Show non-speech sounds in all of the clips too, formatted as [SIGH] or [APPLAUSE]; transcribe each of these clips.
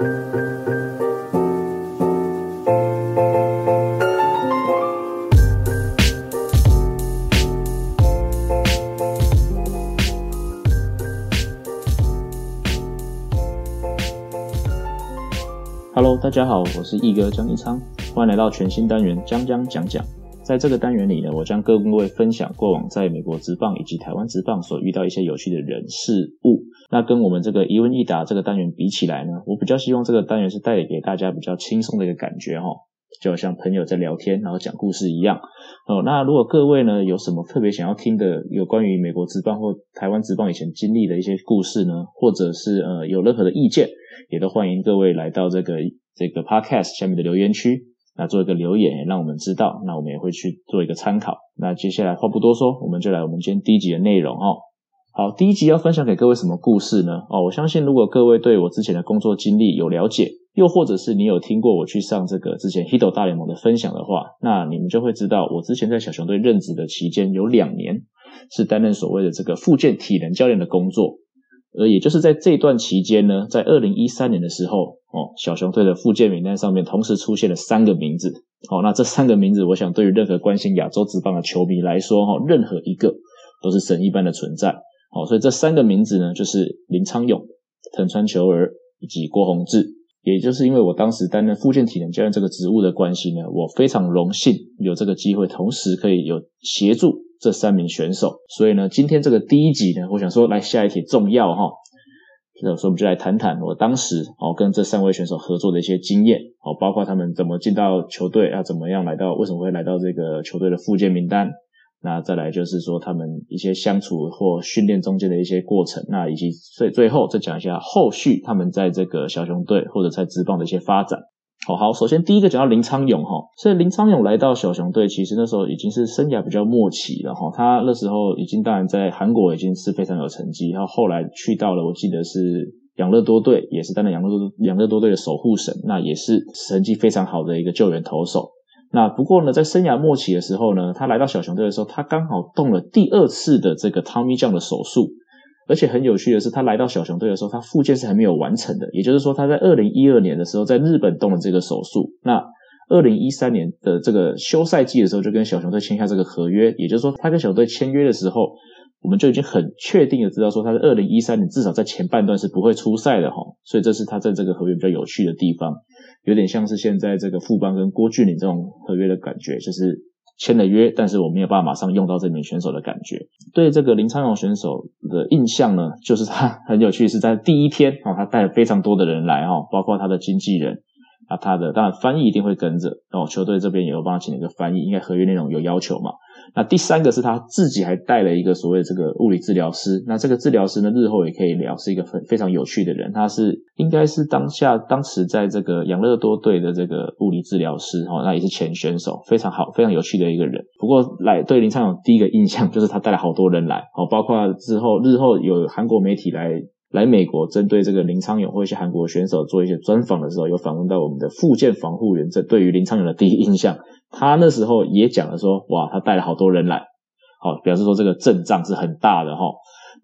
Hello，大家好，我是奕哥江一昌，欢迎来到全新单元江江讲讲。在这个单元里呢，我将跟各位分享过往在美国职棒以及台湾职棒所遇到一些有趣的人事物。那跟我们这个一问一答这个单元比起来呢，我比较希望这个单元是带给大家比较轻松的一个感觉哈，就像朋友在聊天，然后讲故事一样。哦，那如果各位呢有什么特别想要听的有关于美国职棒或台湾职棒以前经历的一些故事呢，或者是呃有任何的意见，也都欢迎各位来到这个这个 podcast 下面的留言区，那做一个留言，也让我们知道，那我们也会去做一个参考。那接下来话不多说，我们就来我们今天第一集的内容哦。好，第一集要分享给各位什么故事呢？哦，我相信如果各位对我之前的工作经历有了解，又或者是你有听过我去上这个之前 Hito 大联盟的分享的话，那你们就会知道，我之前在小熊队任职的期间有两年是担任所谓的这个复健体能教练的工作。而也就是在这段期间呢，在二零一三年的时候，哦，小熊队的复健名单上面同时出现了三个名字，哦，那这三个名字，我想对于任何关心亚洲职棒的球迷来说，哈，任何一个都是神一般的存在，哦，所以这三个名字呢，就是林昌勇、藤川球儿以及郭泓志。也就是因为我当时担任复健体能教练这个职务的关系呢，我非常荣幸有这个机会，同时可以有协助这三名选手。所以呢，今天这个第一集呢，我想说来下一题重要哈，所以我们就来谈谈我当时哦跟这三位选手合作的一些经验，哦，包括他们怎么进到球队，要怎么样来到，为什么会来到这个球队的附件名单。那再来就是说他们一些相处或训练中间的一些过程，那以及最最后再讲一下后续他们在这个小熊队或者在职棒的一些发展。好好，首先第一个讲到林昌勇哈，所以林昌勇来到小熊队，其实那时候已经是生涯比较末期了哈。他那时候已经当然在韩国已经是非常有成绩，然后后来去到了我记得是养乐多队，也是担任养乐多养乐多队的守护神，那也是成绩非常好的一个救援投手。那不过呢，在生涯末期的时候呢，他来到小熊队的时候，他刚好动了第二次的这个 Tommy John 的手术，而且很有趣的是，他来到小熊队的时候，他复健是还没有完成的，也就是说，他在二零一二年的时候在日本动了这个手术，那二零一三年的这个休赛季的时候就跟小熊队签下这个合约，也就是说，他跟小队签约的时候，我们就已经很确定的知道说，他在二零一三年至少在前半段是不会出赛的哈，所以这是他在这个合约比较有趣的地方。有点像是现在这个富邦跟郭俊麟这种合约的感觉，就是签了约，但是我没有办法马上用到这名选手的感觉。对这个林昌荣选手的印象呢，就是他 [LAUGHS] 很有趣，是在第一天哦，他带了非常多的人来哈，包括他的经纪人啊，他的当然翻译一定会跟着哦，球队这边也有帮他请了一个翻译，应该合约内容有要求嘛。那第三个是他自己还带了一个所谓这个物理治疗师，那这个治疗师呢，日后也可以聊，是一个非非常有趣的人，他是应该是当下当时在这个养乐多队的这个物理治疗师哦，那也是前选手，非常好，非常有趣的一个人。不过来对林昌勇第一个印象就是他带了好多人来哦，包括之后日后有韩国媒体来。来美国，针对这个林昌勇或一些韩国选手做一些专访的时候，有访问到我们的复健防护员，这对于林昌勇的第一印象，他那时候也讲了说，哇，他带了好多人来，好，表示说这个阵仗是很大的哈。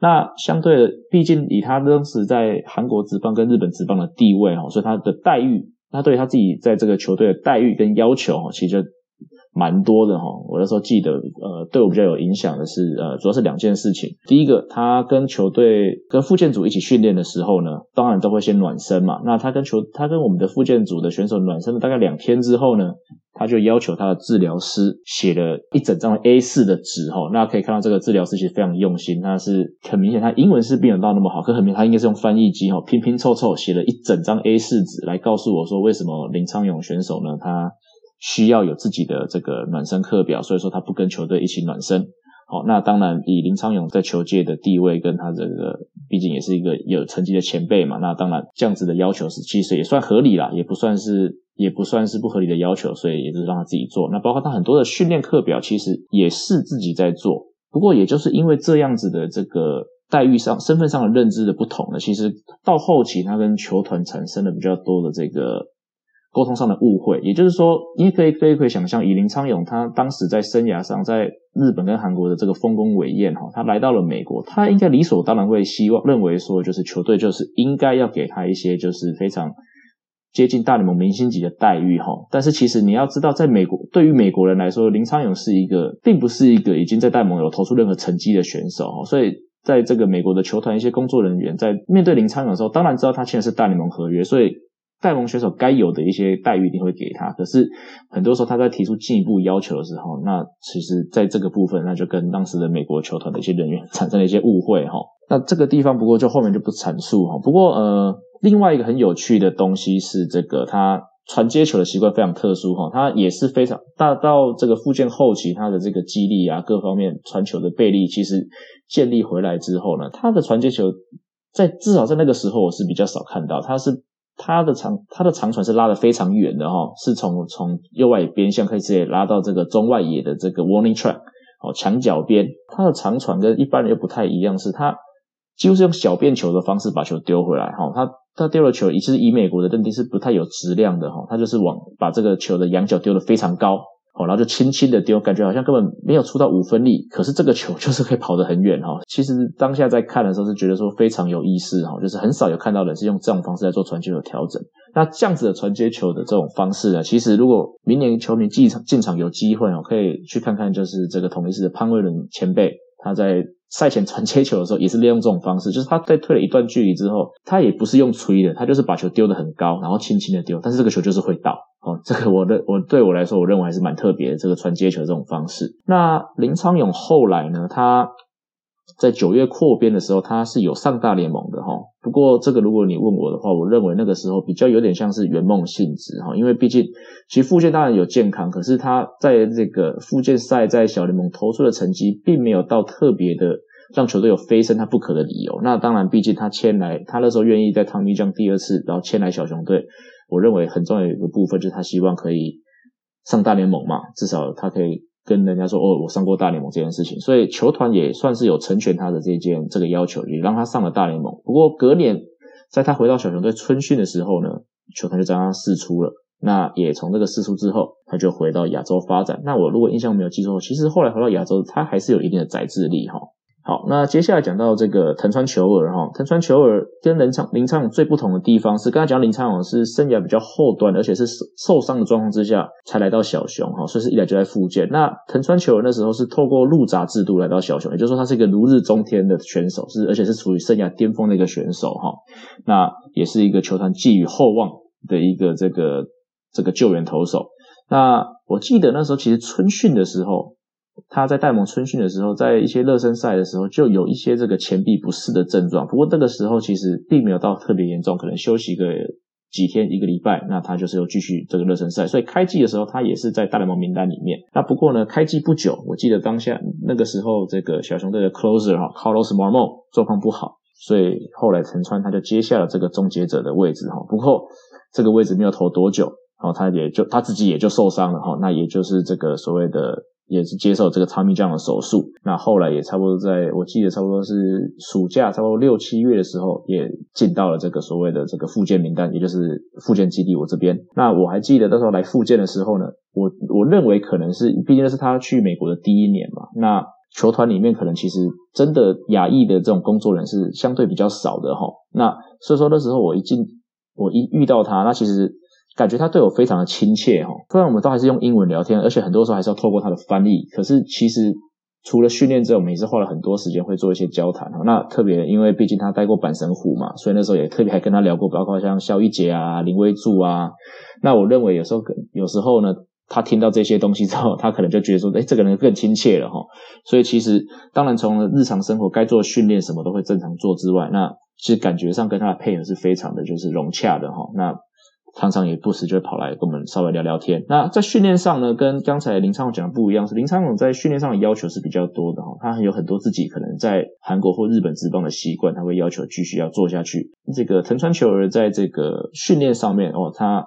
那相对的，毕竟以他当时在韩国职棒跟日本职棒的地位哈，所以他的待遇，他对他自己在这个球队的待遇跟要求哈，其实。蛮多的哈，我那时候记得，呃，对我比较有影响的是，呃，主要是两件事情。第一个，他跟球队跟复健组一起训练的时候呢，当然都会先暖身嘛。那他跟球，他跟我们的复健组的选手暖身了大概两天之后呢，他就要求他的治疗师写了一整张 A4 的纸哈。那可以看到这个治疗师其实非常用心，他是很明显，他英文是没有到那么好，可很明显他应该是用翻译机哈拼拼凑凑写了一整张 A4 纸来告诉我说，为什么林昌勇选手呢，他。需要有自己的这个暖身课表，所以说他不跟球队一起暖身。好，那当然以林昌勇在球界的地位，跟他这个毕竟也是一个有成绩的前辈嘛，那当然这样子的要求是其实也算合理啦，也不算是也不算是不合理的要求，所以也是让他自己做。那包括他很多的训练课表，其实也是自己在做。不过也就是因为这样子的这个待遇上、身份上的认知的不同呢，其实到后期他跟球团产生了比较多的这个。沟通上的误会，也就是说，你可以可以可以想象，以林昌勇他当时在生涯上，在日本跟韩国的这个丰功伟业哈，他来到了美国，他应该理所当然会希望认为说，就是球队就是应该要给他一些就是非常接近大联盟明星级的待遇哈。但是其实你要知道，在美国，对于美国人来说，林昌勇是一个，并不是一个已经在大联盟有投出任何成绩的选手。所以在这个美国的球团一些工作人员在面对林昌勇的时候，当然知道他签的是大联盟合约，所以。戴蒙选手该有的一些待遇一定会给他，可是很多时候他在提出进一步要求的时候，那其实在这个部分，那就跟当时的美国球团的一些人员产生了一些误会哈。那这个地方不过就后面就不阐述哈。不过呃，另外一个很有趣的东西是这个他传接球的习惯非常特殊哈，他也是非常大到这个复健后期，他的这个肌力啊各方面传球的背力其实建立回来之后呢，他的传接球在至少在那个时候我是比较少看到，他是。他的长他的长传是拉得非常远的哈，是从从右外边向可以直接拉到这个中外野的这个 warning track 哦，墙角边。他的长传跟一般人又不太一样，是他几乎是用小便球的方式把球丢回来哈。他他丢了球，其实以美国的认定是不太有质量的哈，他就是往把这个球的仰角丢得非常高。哦，然后就轻轻的丢，感觉好像根本没有出到五分力，可是这个球 [LAUGHS] 就是可以跑得很远哈。其实当下在看的时候是觉得说非常有意思哈，就是很少有看到人是用这种方式来做传球的调整。那这样子的传接球的这种方式呢，其实如果明年球迷进场进场有机会哦，可以去看看，就是这个同一次的潘威伦前辈他在。赛前传接球的时候，也是利用这种方式，就是他在退了一段距离之后，他也不是用吹的，他就是把球丢得很高，然后轻轻的丢，但是这个球就是会倒。哦，这个我的我对我来说，我认为还是蛮特别的这个传接球这种方式。那林昌勇后来呢，他。在九月扩编的时候，他是有上大联盟的哈。不过这个如果你问我的话，我认为那个时候比较有点像是圆梦性质哈，因为毕竟其实复健当然有健康，可是他在这个复健赛在小联盟投出的成绩，并没有到特别的让球队有非升他不可的理由。那当然，毕竟他签来，他那时候愿意在汤米将第二次，然后签来小熊队，我认为很重要的一个部分就是他希望可以上大联盟嘛，至少他可以。跟人家说哦，我上过大联盟这件事情，所以球团也算是有成全他的这件这个要求，也让他上了大联盟。不过隔年，在他回到小熊队春训的时候呢，球团就将他释出了。那也从这个释出之后，他就回到亚洲发展。那我如果印象没有记错，其实后来回到亚洲，他还是有一定的宰制力哈。好，那接下来讲到这个藤川球儿哈，藤川球儿跟林昌林昌勇最不同的地方是，刚才讲林昌勇是生涯比较后段，而且是受受伤的状况之下才来到小熊哈，所以是一来就在复健。那藤川球儿那时候是透过入闸制度来到小熊，也就是说他是一个如日中天的选手，是而且是处于生涯巅峰的一个选手哈。那也是一个球团寄予厚望的一个这个这个救援投手。那我记得那时候其实春训的时候。他在戴蒙春训的时候，在一些热身赛的时候，就有一些这个前臂不适的症状。不过这个时候其实并没有到特别严重，可能休息个几天一个礼拜，那他就是又继续这个热身赛。所以开季的时候，他也是在大联盟名单里面。那不过呢，开季不久，我记得当下那个时候，这个小熊队的 closer 哈，Carlos m a r m o 状况不好，所以后来陈川他就接下了这个终结者的位置哈。不过这个位置没有投多久，然后他也就他自己也就受伤了哈。那也就是这个所谓的。也是接受这个 Tommy John 的手术，那后来也差不多在我记得差不多是暑假，差不多六七月的时候，也进到了这个所谓的这个复健名单，也就是复健基地我这边。那我还记得那时候来复健的时候呢，我我认为可能是，毕竟是他去美国的第一年嘛，那球团里面可能其实真的亚裔的这种工作人是相对比较少的齁。那所以说那时候我一进，我一遇到他，那其实。感觉他对我非常的亲切哈，虽然我们都还是用英文聊天，而且很多时候还是要透过他的翻译。可是其实除了训练之后，我们也是花了很多时间会做一些交谈哈。那特别因为毕竟他待过板神虎嘛，所以那时候也特别还跟他聊过，包括像萧一杰啊、林威柱啊。那我认为有时候有时候呢，他听到这些东西之后，[LAUGHS] 他可能就觉得说，哎，这个人更亲切了哈。所以其实当然从日常生活该做训练什么都会正常做之外，那其实感觉上跟他的配合是非常的就是融洽的哈。那常常也不时就会跑来跟我们稍微聊聊天。那在训练上呢，跟刚才林昌勇讲的不一样，是林昌勇在训练上的要求是比较多的哈，他有很多自己可能在韩国或日本职棒的习惯，他会要求继续要做下去。这个藤川球儿在这个训练上面哦，他。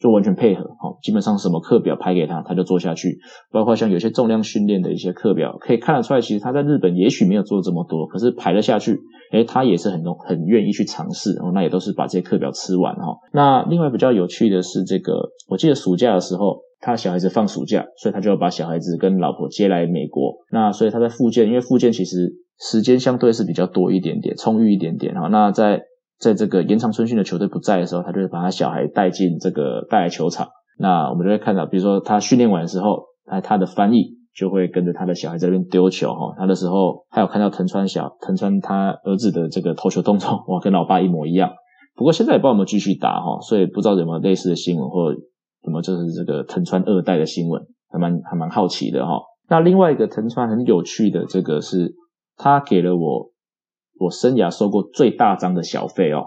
就完全配合，好，基本上什么课表排给他，他就做下去。包括像有些重量训练的一些课表，可以看得出来，其实他在日本也许没有做这么多，可是排了下去，诶，他也是很容很愿意去尝试，然后那也都是把这些课表吃完哈。那另外比较有趣的是，这个我记得暑假的时候，他小孩子放暑假，所以他就要把小孩子跟老婆接来美国。那所以他在复健，因为复健其实时间相对是比较多一点点，充裕一点点哈。那在在这个延长春训的球队不在的时候，他就会把他小孩带进这个带来球场。那我们就会看到，比如说他训练完的时候，他他的翻译就会跟着他的小孩在那边丢球哈。他的时候还有看到藤川小藤川他儿子的这个投球动作，[LAUGHS] 哇，跟老爸一模一样。不过现在也不知道有没有继续打哈，所以不知道有没有类似的新闻，或什么就是这个藤川二代的新闻，还蛮还蛮好奇的哈。那另外一个藤川很有趣的这个是，他给了我我生涯收过最大张的小费哦。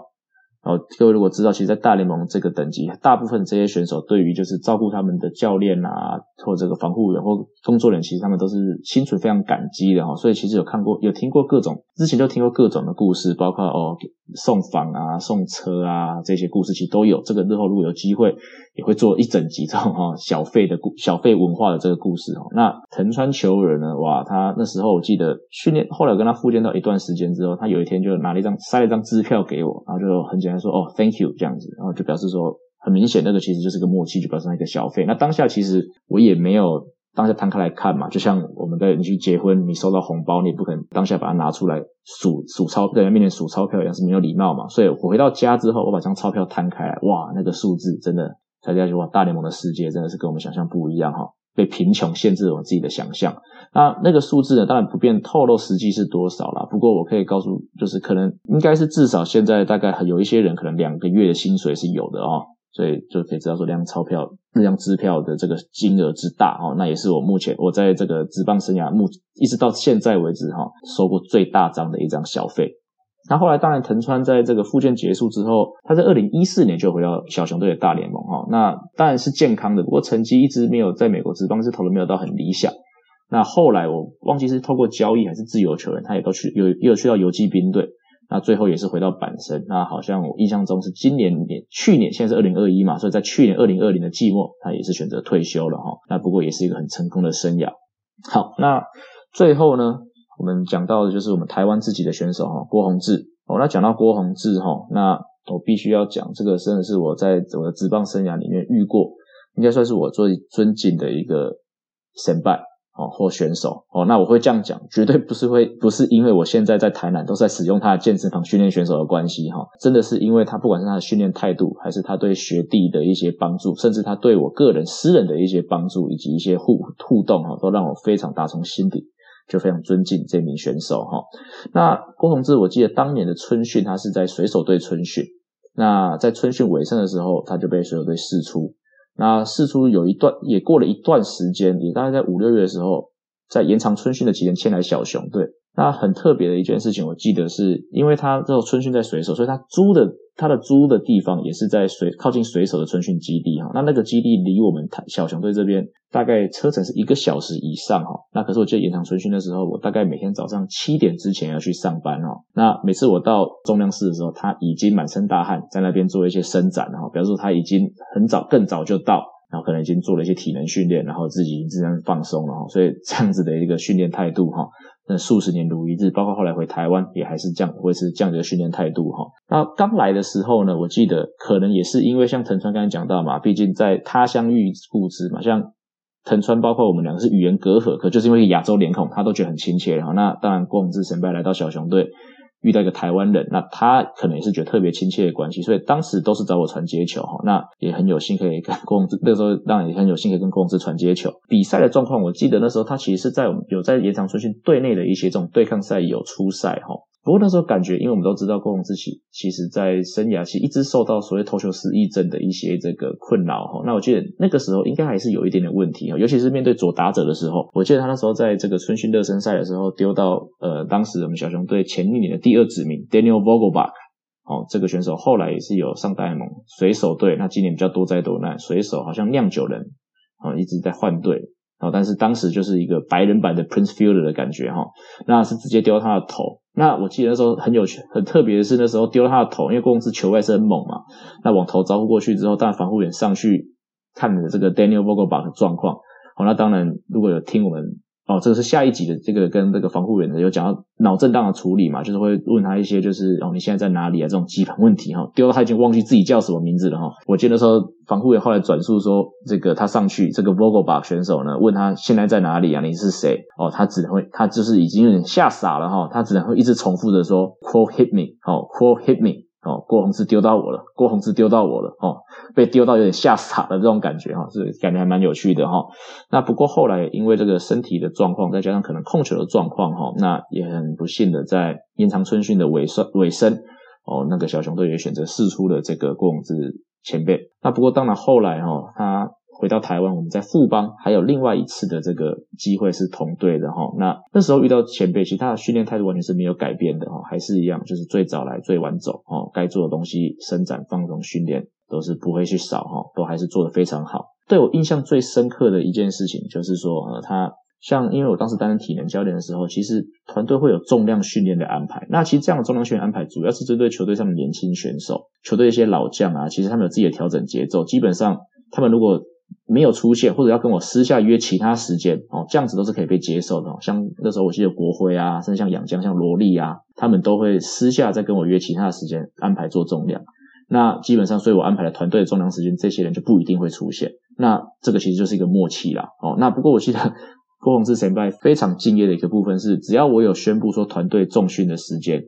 哦各位如果知道，其实，在大联盟这个等级，大部分这些选手对于就是照顾他们的教练啊，或这个防护员或工作人员，其实他们都是心存非常感激的哈。所以其实有看过、有听过各种，之前都听过各种的故事，包括哦送房啊、送车啊这些故事，其实都有。这个日后如果有机会，也会做一整集这种哈 [LAUGHS] 小费的故、小费文化的这个故事哈。那藤川球人呢？哇，他那时候我记得训练，后来跟他复健到一段时间之后，他有一天就拿了一张塞了一张支票给我，然后就很简单说哦，thank you 这样子，然后就表示说很明显那个其实就是个默契，就表示那个小费。那当下其实我也没有当下摊开来看嘛，就像我们在你去结婚，你收到红包，你不可能当下把它拿出来数数钞在人面前数钞票一样是没有礼貌嘛。所以我回到家之后，我把这张钞票摊开来，哇，那个数字真的。才了解哇，大联盟的世界真的是跟我们想象不一样哈，被贫穷限制了我自己的想象。那那个数字呢，当然不便透露实际是多少啦。不过我可以告诉，就是可能应该是至少现在大概有一些人可能两个月的薪水是有的哦，所以就可以知道说，这张钞票、这张支票的这个金额之大哦，那也是我目前我在这个职棒生涯目一直到现在为止哈，收过最大张的一张小费。那后来，当然，藤川在这个复健结束之后，他在二零一四年就回到小熊队的大联盟哈。那当然是健康的，不过成绩一直没有在美国职棒是投的没有到很理想。那后来我忘记是透过交易还是自由球员，他也都去有也有去到游骑兵队。那最后也是回到阪神。那好像我印象中是今年年去年，现在是二零二一嘛，所以在去年二零二零的季末，他也是选择退休了哈。那不过也是一个很成功的生涯。好，那最后呢？我们讲到的就是我们台湾自己的选手哈，郭宏志哦。那讲到郭宏志哈，那我必须要讲这个，真的是我在我的职棒生涯里面遇过，应该算是我最尊敬的一个先辈哦，或选手哦。那我会这样讲，绝对不是会不是因为我现在在台南都在使用他的健身房训练选手的关系哈，真的是因为他不管是他的训练态度，还是他对学弟的一些帮助，甚至他对我个人私人的一些帮助，以及一些互互动哈，都让我非常打从心底。就非常尊敬这名选手哈。那郭同志，我记得当年的春训，他是在水手队春训。那在春训尾声的时候，他就被水手队释出。那事出有一段，也过了一段时间，也大概在五六月的时候，在延长春训的期间，迁来小熊队。那很特别的一件事情，我记得是因为他之后春训在水手，所以他租的他的租的地方也是在水靠近水手的春训基地哈。那那个基地离我们小熊队这边大概车程是一个小时以上哈。那可是我记得延长春训的时候，我大概每天早上七点之前要去上班哈。那每次我到重量室的时候，他已经满身大汗，在那边做一些伸展哈，比方说他已经很早更早就到，然后可能已经做了一些体能训练，然后自己已经自然放松了哈。所以这样子的一个训练态度哈。那数十年如一日，包括后来回台湾也还是这样，维持这样的训练态度哈。那刚来的时候呢，我记得可能也是因为像藤川刚才讲到嘛，毕竟在他乡遇故知嘛，像藤川，包括我们两个是语言隔阂，可就是因为亚洲脸孔，他都觉得很亲切哈。那当然，郭泓志先辈来到小熊队。遇到一个台湾人，那他可能也是觉得特别亲切的关系，所以当时都是找我传接球哈，那也很有幸可以跟公司，那时候当然也很有幸可以跟公司传接球。比赛的状况，我记得那时候他其实是在我们有在延长春训队内的一些这种对抗赛有出赛哈。不过那时候感觉，因为我们都知道郭宏志其其实在生涯期一直受到所谓投球失忆症的一些这个困扰哈。那我记得那个时候应该还是有一点点问题哈，尤其是面对左打者的时候。我记得他那时候在这个春训热身赛的时候丢到呃，当时我们小熊队前一年的第二指名 Daniel Vogelbach 哦，这个选手后来也是有上大联盟水手队，那今年比较多灾多难，水手好像酿酒人啊一直在换队。哦，但是当时就是一个白人版的 Prince Fielder 的感觉哈，那是直接丢他的头。那我记得那时候很有趣，很特别的是那时候丢了他的头，因为公司球外是很猛嘛，那往头招呼过去之后，但防护员上去看了这个 Daniel Vogelbach 的状况。好，那当然如果有听我们。哦，这个是下一集的这个跟这个防护员的有讲到脑震荡的处理嘛，就是会问他一些就是哦，你现在在哪里啊这种基本问题哈，丢到他已经忘记自己叫什么名字了哈。我记得说防护员后来转述说，这个他上去这个 Vogelbach 选手呢，问他现在在哪里啊，你是谁？哦，他只会他就是已经有点吓傻了哈，他只能会一直重复的说 call hit me，哦 call hit me。哦，郭宏志丢到我了，郭宏志丢到我了哦，被丢到有点吓傻了这种感觉哈，是感觉还蛮有趣的哈。那不过后来因为这个身体的状况，再加上可能控球的状况哈，那也很不幸的在延长春训的尾声尾声哦，那个小熊队也选择试出了这个郭宏志前辈。那不过当然后来哈，他。回到台湾，我们在富邦还有另外一次的这个机会是同队的哈。那那时候遇到前辈，其实他的训练态度完全是没有改变的哈，还是一样，就是最早来最晚走哦。该做的东西，伸展、放松、训练都是不会去少哈，都还是做得非常好。对我印象最深刻的一件事情，就是说呃，他像因为我当时担任体能教练的时候，其实团队会有重量训练的安排。那其实这样的重量训练安排，主要是针对球队上的年轻选手，球队一些老将啊，其实他们有自己的调整节奏，基本上他们如果没有出现，或者要跟我私下约其他时间哦，这样子都是可以被接受的。像那时候我记得国辉啊，甚至像养将、像罗莉啊，他们都会私下再跟我约其他的时间安排做重量。那基本上，所以我安排了团队的重量时间，这些人就不一定会出现。那这个其实就是一个默契啦。哦，那不过我记得郭宏志前辈非常敬业的一个部分是，只要我有宣布说团队重训的时间，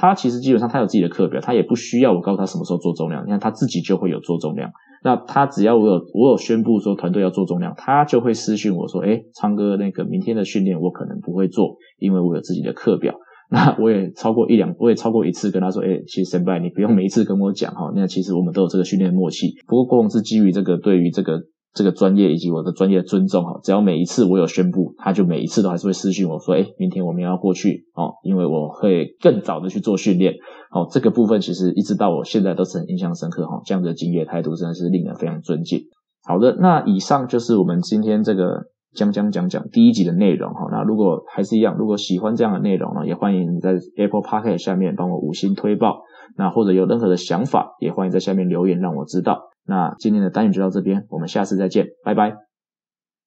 他其实基本上他有自己的课表，他也不需要我告诉他什么时候做重量，你看他自己就会有做重量。那他只要我有我有宣布说团队要做重量，他就会私讯我说：“诶，昌哥，那个明天的训练我可能不会做，因为我有自己的课表。[LAUGHS] ”那我也超过一两，我也超过一次跟他说：“诶，其实先拜，你不用每一次跟我讲哈，那其实我们都有这个训练默契。不过郭宏志基于这个对于这个。”这个专业以及我的专业尊重哈，只要每一次我有宣布，他就每一次都还是会私信我说，诶，明天我们要过去哦，因为我会更早的去做训练。哦，这个部分其实一直到我现在都是很印象深刻哈，这样的敬业态度真的是令人非常尊敬。好的，那以上就是我们今天这个将将讲讲第一集的内容哈。那如果还是一样，如果喜欢这样的内容呢，也欢迎你在 Apple Podcast 下面帮我五星推爆。那或者有任何的想法，也欢迎在下面留言让我知道。那今天的单元就到这边，我们下次再见，拜拜。